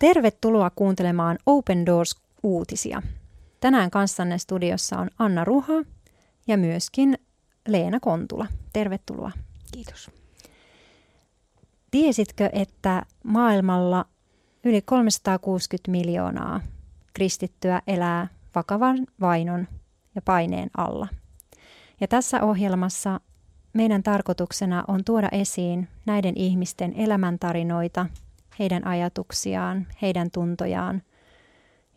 Tervetuloa kuuntelemaan Open Doors-uutisia. Tänään kanssanne studiossa on Anna Ruha ja myöskin Leena Kontula. Tervetuloa. Kiitos. Tiesitkö, että maailmalla yli 360 miljoonaa kristittyä elää vakavan vainon ja paineen alla? Ja tässä ohjelmassa meidän tarkoituksena on tuoda esiin näiden ihmisten elämäntarinoita, heidän ajatuksiaan, heidän tuntojaan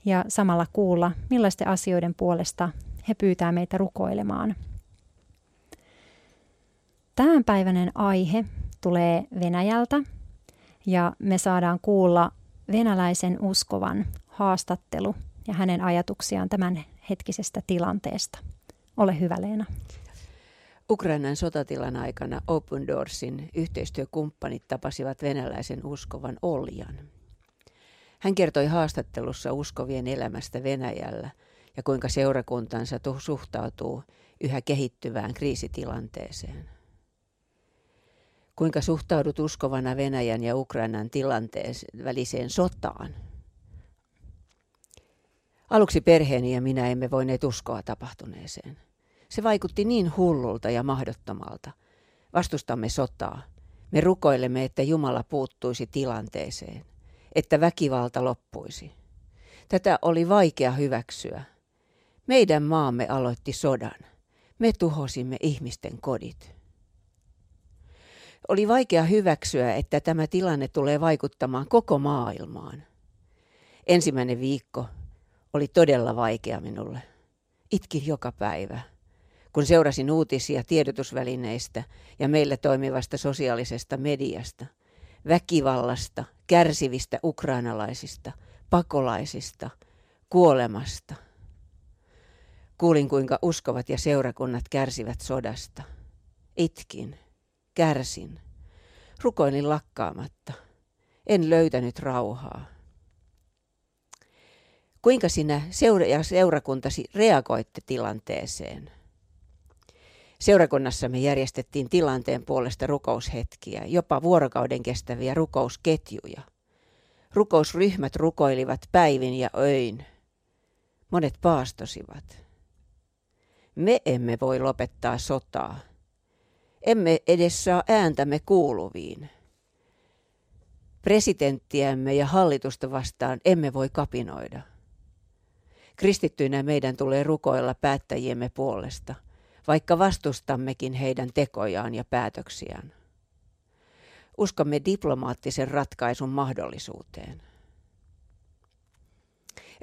ja samalla kuulla, millaisten asioiden puolesta he pyytää meitä rukoilemaan. Tämänpäiväinen aihe tulee Venäjältä ja me saadaan kuulla venäläisen uskovan haastattelu ja hänen ajatuksiaan tämän hetkisestä tilanteesta. Ole hyvä Leena. Ukrainan sotatilan aikana Open Doorsin yhteistyökumppanit tapasivat venäläisen uskovan Oljan. Hän kertoi haastattelussa uskovien elämästä Venäjällä ja kuinka seurakuntansa suhtautuu yhä kehittyvään kriisitilanteeseen. Kuinka suhtaudut uskovana Venäjän ja Ukrainan tilanteen väliseen sotaan? Aluksi perheeni ja minä emme voineet uskoa tapahtuneeseen. Se vaikutti niin hullulta ja mahdottomalta. Vastustamme sotaa. Me rukoilemme, että Jumala puuttuisi tilanteeseen, että väkivalta loppuisi. Tätä oli vaikea hyväksyä. Meidän maamme aloitti sodan. Me tuhosimme ihmisten kodit. Oli vaikea hyväksyä, että tämä tilanne tulee vaikuttamaan koko maailmaan. Ensimmäinen viikko oli todella vaikea minulle. Itkin joka päivä kun seurasin uutisia tiedotusvälineistä ja meillä toimivasta sosiaalisesta mediasta, väkivallasta, kärsivistä ukrainalaisista, pakolaisista, kuolemasta. Kuulin, kuinka uskovat ja seurakunnat kärsivät sodasta. Itkin, kärsin, rukoilin lakkaamatta. En löytänyt rauhaa. Kuinka sinä seura- ja seurakuntasi reagoitte tilanteeseen? Seurakunnassamme järjestettiin tilanteen puolesta rukoushetkiä, jopa vuorokauden kestäviä rukousketjuja. Rukousryhmät rukoilivat päivin ja öin. Monet paastosivat. Me emme voi lopettaa sotaa. Emme edes saa ääntämme kuuluviin. Presidenttiämme ja hallitusta vastaan emme voi kapinoida. Kristittyinä meidän tulee rukoilla päättäjiemme puolesta – vaikka vastustammekin heidän tekojaan ja päätöksiään. Uskomme diplomaattisen ratkaisun mahdollisuuteen.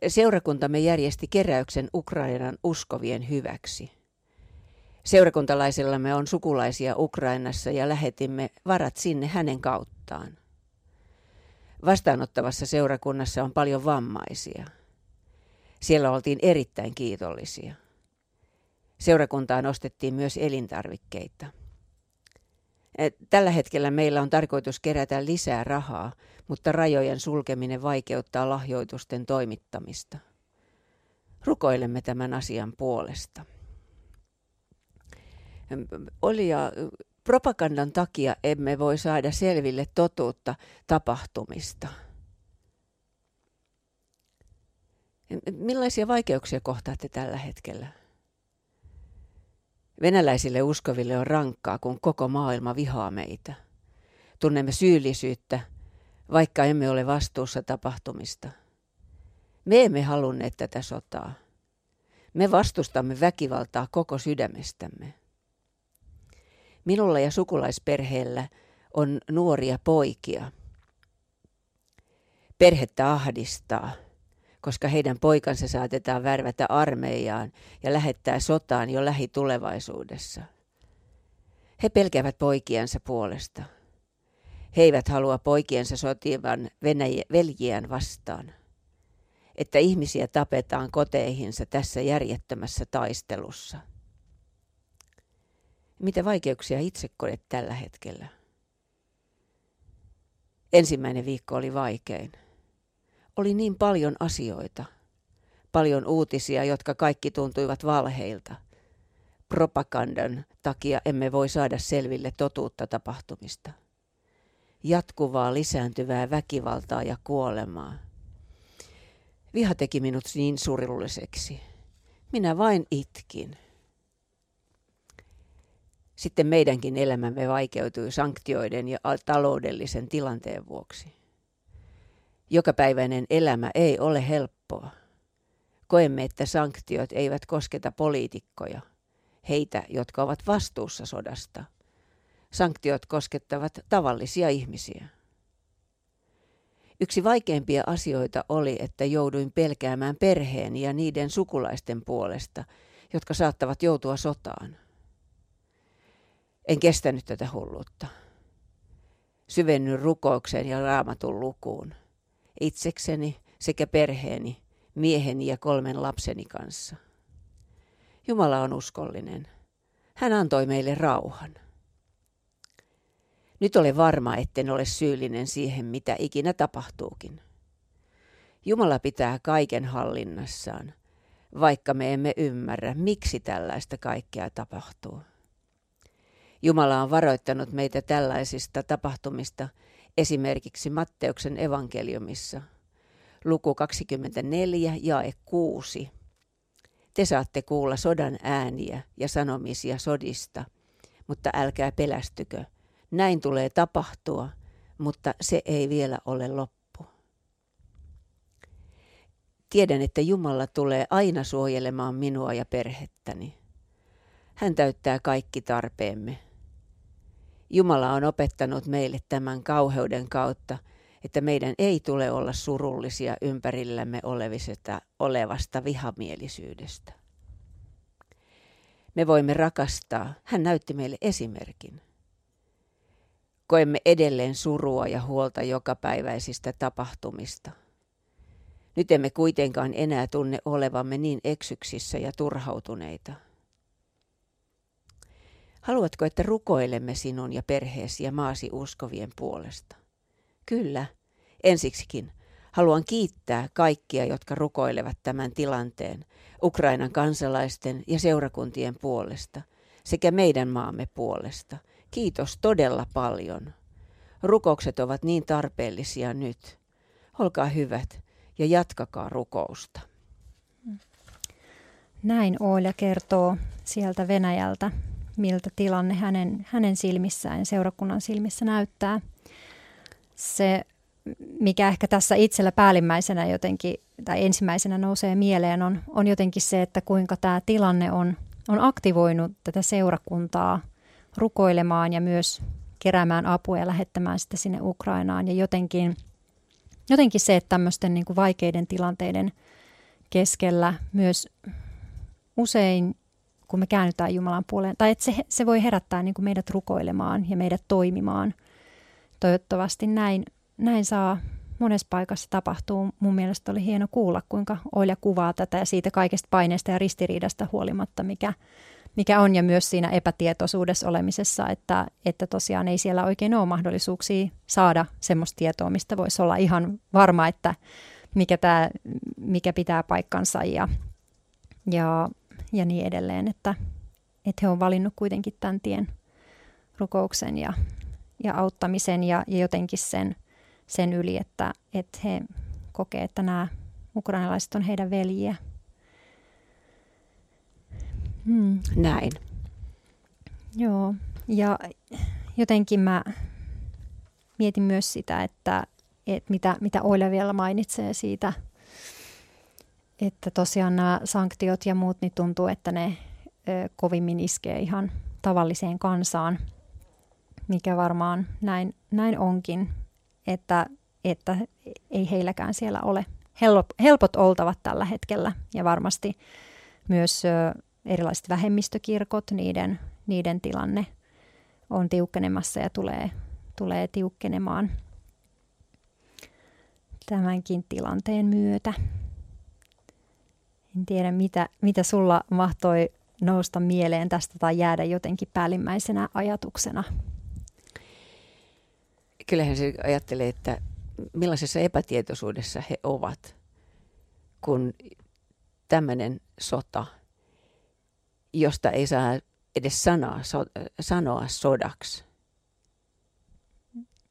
Seurakuntamme järjesti keräyksen Ukrainan uskovien hyväksi. Seurakuntalaisillamme on sukulaisia Ukrainassa ja lähetimme varat sinne hänen kauttaan. Vastaanottavassa seurakunnassa on paljon vammaisia. Siellä oltiin erittäin kiitollisia. Seurakuntaan ostettiin myös elintarvikkeita. Tällä hetkellä meillä on tarkoitus kerätä lisää rahaa, mutta rajojen sulkeminen vaikeuttaa lahjoitusten toimittamista. Rukoilemme tämän asian puolesta. Oli ja propagandan takia emme voi saada selville totuutta tapahtumista. Millaisia vaikeuksia kohtaatte tällä hetkellä? Venäläisille uskoville on rankkaa, kun koko maailma vihaa meitä. Tunnemme syyllisyyttä, vaikka emme ole vastuussa tapahtumista. Me emme halunneet tätä sotaa. Me vastustamme väkivaltaa koko sydämestämme. Minulla ja sukulaisperheellä on nuoria poikia. Perhettä ahdistaa – koska heidän poikansa saatetaan värvätä armeijaan ja lähettää sotaan jo lähitulevaisuudessa. He pelkäävät poikiensa puolesta. He eivät halua poikiensa sotivan veljiään vastaan. Että ihmisiä tapetaan koteihinsa tässä järjettömässä taistelussa. Mitä vaikeuksia itse koet tällä hetkellä? Ensimmäinen viikko oli vaikein oli niin paljon asioita, paljon uutisia, jotka kaikki tuntuivat valheilta. Propagandan takia emme voi saada selville totuutta tapahtumista. Jatkuvaa lisääntyvää väkivaltaa ja kuolemaa. Viha teki minut niin surilliseksi. Minä vain itkin. Sitten meidänkin elämämme vaikeutui sanktioiden ja taloudellisen tilanteen vuoksi. Jokapäiväinen elämä ei ole helppoa. Koemme, että sanktiot eivät kosketa poliitikkoja, heitä, jotka ovat vastuussa sodasta. Sanktiot koskettavat tavallisia ihmisiä. Yksi vaikeimpia asioita oli, että jouduin pelkäämään perheen ja niiden sukulaisten puolesta, jotka saattavat joutua sotaan. En kestänyt tätä hulluutta. Syvennyn rukoukseen ja raamatun lukuun. Itsekseni sekä perheeni, mieheni ja kolmen lapseni kanssa. Jumala on uskollinen. Hän antoi meille rauhan. Nyt olen varma, etten ole syyllinen siihen, mitä ikinä tapahtuukin. Jumala pitää kaiken hallinnassaan, vaikka me emme ymmärrä, miksi tällaista kaikkea tapahtuu. Jumala on varoittanut meitä tällaisista tapahtumista esimerkiksi Matteuksen evankeliumissa. Luku 24, jae 6. Te saatte kuulla sodan ääniä ja sanomisia sodista, mutta älkää pelästykö – näin tulee tapahtua, mutta se ei vielä ole loppu. Tiedän, että Jumala tulee aina suojelemaan minua ja perhettäni. Hän täyttää kaikki tarpeemme. Jumala on opettanut meille tämän kauheuden kautta, että meidän ei tule olla surullisia ympärillämme olevisesta, olevasta vihamielisyydestä. Me voimme rakastaa. Hän näytti meille esimerkin. Koemme edelleen surua ja huolta jokapäiväisistä tapahtumista. Nyt emme kuitenkaan enää tunne olevamme niin eksyksissä ja turhautuneita. Haluatko, että rukoilemme sinun ja perheesi ja maasi uskovien puolesta? Kyllä, ensiksikin haluan kiittää kaikkia, jotka rukoilevat tämän tilanteen Ukrainan kansalaisten ja seurakuntien puolesta sekä meidän maamme puolesta – Kiitos todella paljon. Rukoukset ovat niin tarpeellisia nyt. Olkaa hyvät ja jatkakaa rukousta. Näin Oilja kertoo sieltä Venäjältä, miltä tilanne hänen, hänen silmissään seurakunnan silmissä näyttää. Se, mikä ehkä tässä itsellä päällimmäisenä jotenkin, tai ensimmäisenä nousee mieleen, on, on jotenkin se, että kuinka tämä tilanne on, on aktivoinut tätä seurakuntaa rukoilemaan ja myös keräämään apua ja lähettämään sitä sinne Ukrainaan. Ja jotenkin, jotenkin se, että tämmöisten niin kuin vaikeiden tilanteiden keskellä myös usein, kun me käännytään Jumalan puoleen, tai että se, se voi herättää niin kuin meidät rukoilemaan ja meidät toimimaan. Toivottavasti näin, näin saa monessa paikassa tapahtuu. Mun mielestä oli hieno kuulla, kuinka Oilja kuvaa tätä ja siitä kaikesta paineesta ja ristiriidasta huolimatta, mikä mikä on ja myös siinä epätietoisuudessa olemisessa, että, että tosiaan ei siellä oikein ole mahdollisuuksia saada semmoista tietoa, mistä voisi olla ihan varma, että mikä, tämä, mikä pitää paikkansa ja, ja, ja niin edelleen, että, että he on valinnut kuitenkin tämän tien rukouksen ja, ja auttamisen ja, ja jotenkin sen, sen yli, että, että he kokee, että nämä ukrainalaiset on heidän veljiä Hmm. Näin. Joo, ja jotenkin mä mietin myös sitä, että, että mitä, mitä Oile vielä mainitsee siitä, että tosiaan nämä sanktiot ja muut, niin tuntuu, että ne ö, kovimmin iskee ihan tavalliseen kansaan, mikä varmaan näin, näin onkin, että, että ei heilläkään siellä ole helpot oltavat tällä hetkellä ja varmasti myös ö, erilaiset vähemmistökirkot, niiden, niiden tilanne on tiukkenemassa ja tulee, tulee tiukkenemaan tämänkin tilanteen myötä. En tiedä, mitä, mitä sulla mahtoi nousta mieleen tästä tai jäädä jotenkin päällimmäisenä ajatuksena. Kyllähän se ajattelee, että millaisessa epätietoisuudessa he ovat, kun tämmöinen sota – josta ei saa edes sanaa, so, sanoa sodaksi,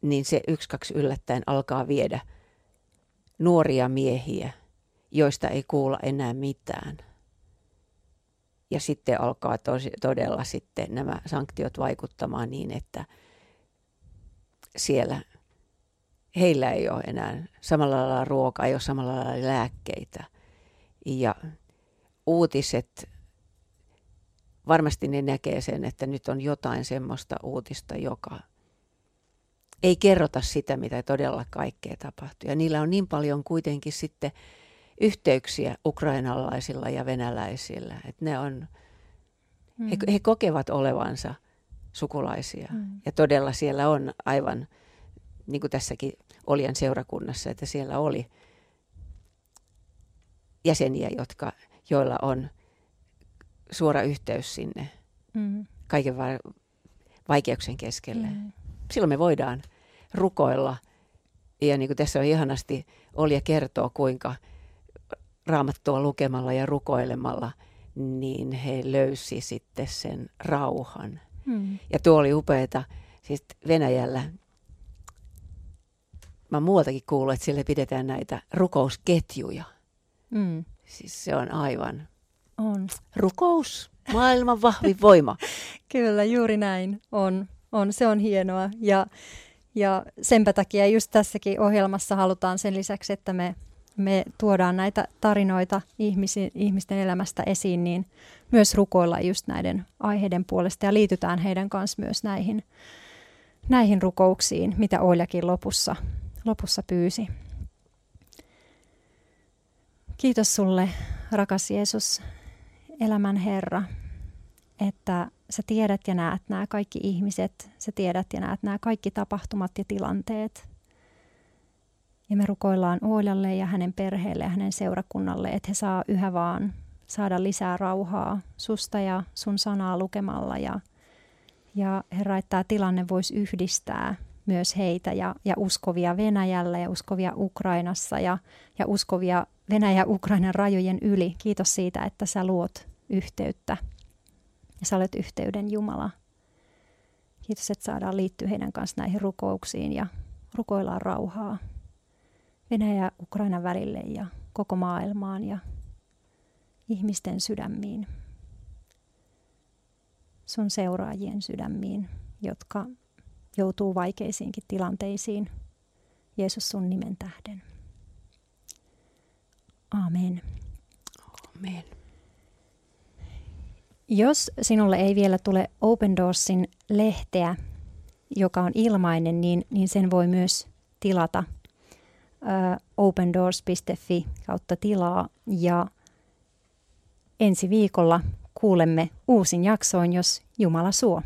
niin se yksi kaksi yllättäen alkaa viedä nuoria miehiä joista ei kuulla enää mitään. Ja sitten alkaa tosi, todella sitten nämä sanktiot vaikuttamaan niin, että siellä heillä ei ole enää samalla lailla ruokaa, ei ole samalla lailla lääkkeitä. Ja uutiset, varmasti ne näkee sen, että nyt on jotain semmoista uutista, joka ei kerrota sitä, mitä todella kaikkea tapahtuu. Ja niillä on niin paljon kuitenkin sitten yhteyksiä ukrainalaisilla ja venäläisillä, että ne on, mm. he, he kokevat olevansa sukulaisia. Mm. Ja todella siellä on aivan, niin kuin tässäkin Oljan seurakunnassa, että siellä oli jäseniä, jotka, joilla on suora yhteys sinne mm. kaiken va- vaikeuksien keskelle. Mm. Silloin me voidaan rukoilla. Ja niin kuin tässä on ihanasti Olja kertoo, kuinka raamattua lukemalla ja rukoilemalla, niin he löysi sitten sen rauhan. Mm. Ja tuo oli upeeta. Siis Venäjällä, mä muualtakin kuullut, että siellä pidetään näitä rukousketjuja. Mm. Siis se on aivan on. rukous, maailman vahvin voima. Kyllä, juuri näin on. on. Se on hienoa. Ja, ja senpä takia just tässäkin ohjelmassa halutaan sen lisäksi, että me me tuodaan näitä tarinoita ihmisi, ihmisten elämästä esiin, niin myös rukoilla just näiden aiheiden puolesta ja liitytään heidän kanssa myös näihin, näihin rukouksiin, mitä Oiljakin lopussa, lopussa pyysi. Kiitos sulle, rakas Jeesus, elämän Herra, että sä tiedät ja näet nämä kaikki ihmiset, sä tiedät ja näet nämä kaikki tapahtumat ja tilanteet – ja me rukoillaan Oilalle ja hänen perheelle ja hänen seurakunnalle, että he saa yhä vaan saada lisää rauhaa susta ja sun sanaa lukemalla. Ja, ja Herra, että tämä tilanne voisi yhdistää myös heitä ja, ja uskovia Venäjällä ja uskovia Ukrainassa ja, ja uskovia Venäjä-Ukrainan rajojen yli. Kiitos siitä, että sä luot yhteyttä ja sä olet yhteyden Jumala. Kiitos, että saadaan liittyä heidän kanssa näihin rukouksiin ja rukoillaan rauhaa. Venäjä ja Ukrainan välille ja koko maailmaan ja ihmisten sydämiin, sun seuraajien sydämiin, jotka joutuu vaikeisiinkin tilanteisiin. Jeesus sun nimen tähden. Amen. Amen. Jos sinulle ei vielä tule Open Doorsin lehteä, joka on ilmainen, niin, niin sen voi myös tilata – opendoors.fi kautta tilaa ja ensi viikolla kuulemme uusin jaksoon, jos Jumala suo.